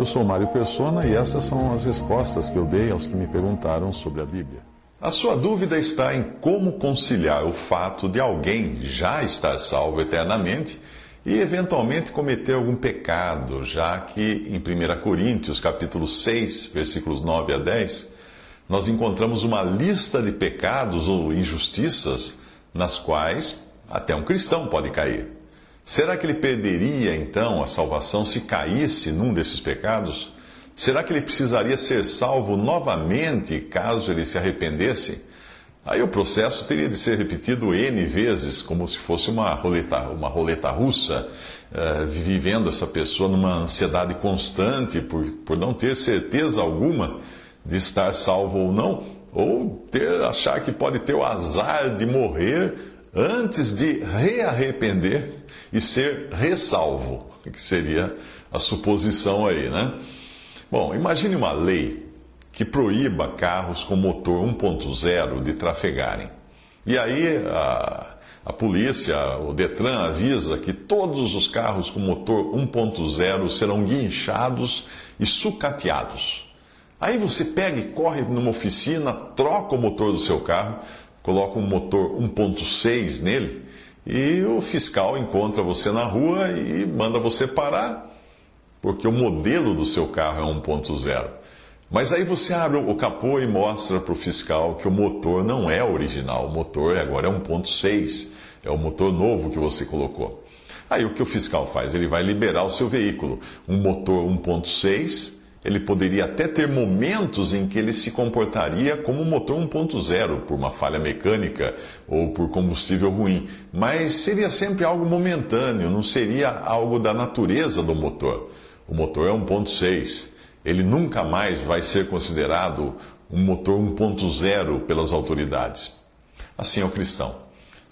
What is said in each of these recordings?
Eu sou Mário Persona e essas são as respostas que eu dei aos que me perguntaram sobre a Bíblia. A sua dúvida está em como conciliar o fato de alguém já estar salvo eternamente e eventualmente cometer algum pecado, já que em 1 Coríntios, capítulo 6, versículos 9 a 10, nós encontramos uma lista de pecados ou injustiças nas quais até um cristão pode cair. Será que ele perderia então a salvação se caísse num desses pecados? Será que ele precisaria ser salvo novamente caso ele se arrependesse? Aí o processo teria de ser repetido N vezes, como se fosse uma roleta, uma roleta russa, uh, vivendo essa pessoa numa ansiedade constante por, por não ter certeza alguma de estar salvo ou não, ou ter, achar que pode ter o azar de morrer antes de rearrepender e ser ressalvo, que seria a suposição aí, né? Bom, imagine uma lei que proíba carros com motor 1.0 de trafegarem. E aí a, a polícia, o Detran, avisa que todos os carros com motor 1.0 serão guinchados e sucateados. Aí você pega e corre numa oficina, troca o motor do seu carro, coloca um motor 1.6 nele e o fiscal encontra você na rua e manda você parar, porque o modelo do seu carro é 1.0. Mas aí você abre o capô e mostra para o fiscal que o motor não é original, o motor agora é 1.6, é o motor novo que você colocou. Aí o que o fiscal faz? Ele vai liberar o seu veículo, um motor 1.6 ele poderia até ter momentos em que ele se comportaria como um motor 1.0, por uma falha mecânica ou por combustível ruim, mas seria sempre algo momentâneo, não seria algo da natureza do motor. O motor é 1.6, ele nunca mais vai ser considerado um motor 1.0 pelas autoridades. Assim é o cristão.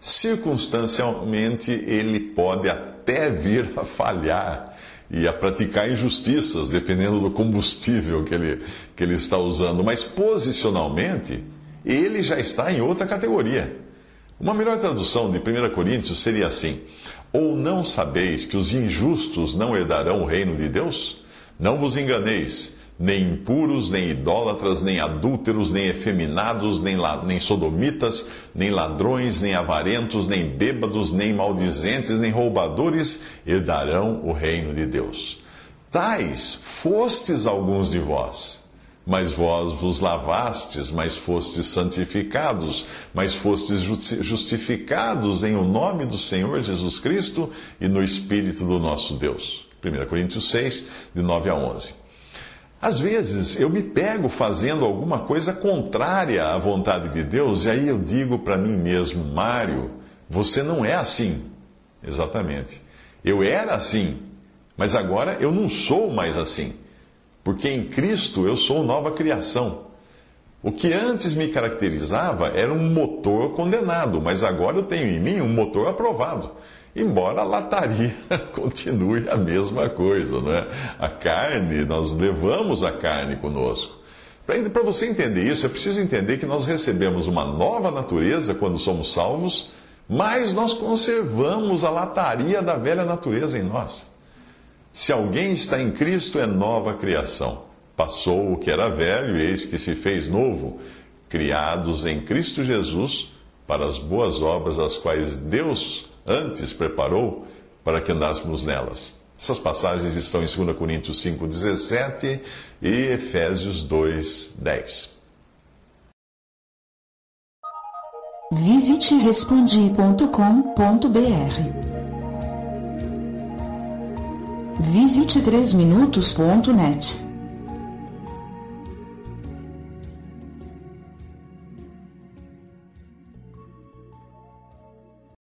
Circunstancialmente, ele pode até vir a falhar e a praticar injustiças, dependendo do combustível que ele, que ele está usando. Mas posicionalmente, ele já está em outra categoria. Uma melhor tradução de 1 Coríntios seria assim: Ou não sabeis que os injustos não herdarão o reino de Deus? Não vos enganeis nem impuros, nem idólatras, nem adúlteros, nem efeminados, nem, nem sodomitas, nem ladrões, nem avarentos, nem bêbados, nem maldizentes, nem roubadores herdarão o reino de Deus. Tais fostes alguns de vós, mas vós vos lavastes, mas fostes santificados, mas fostes justificados em o nome do Senhor Jesus Cristo e no Espírito do nosso Deus. 1 Coríntios 6, de 9 a 11. Às vezes eu me pego fazendo alguma coisa contrária à vontade de Deus e aí eu digo para mim mesmo, Mário, você não é assim. Exatamente. Eu era assim, mas agora eu não sou mais assim. Porque em Cristo eu sou nova criação. O que antes me caracterizava era um motor condenado, mas agora eu tenho em mim um motor aprovado embora a lataria continue a mesma coisa, não é? A carne, nós levamos a carne conosco. Para você entender isso, é preciso entender que nós recebemos uma nova natureza quando somos salvos, mas nós conservamos a lataria da velha natureza em nós. Se alguém está em Cristo, é nova criação. Passou o que era velho, eis que se fez novo, criados em Cristo Jesus para as boas obras, as quais Deus antes preparou para que andássemos nelas. Essas passagens estão em 2 Coríntios 5,17 e Efésios 2,10. Visite respondi.com.br. Visite 3minutos.net.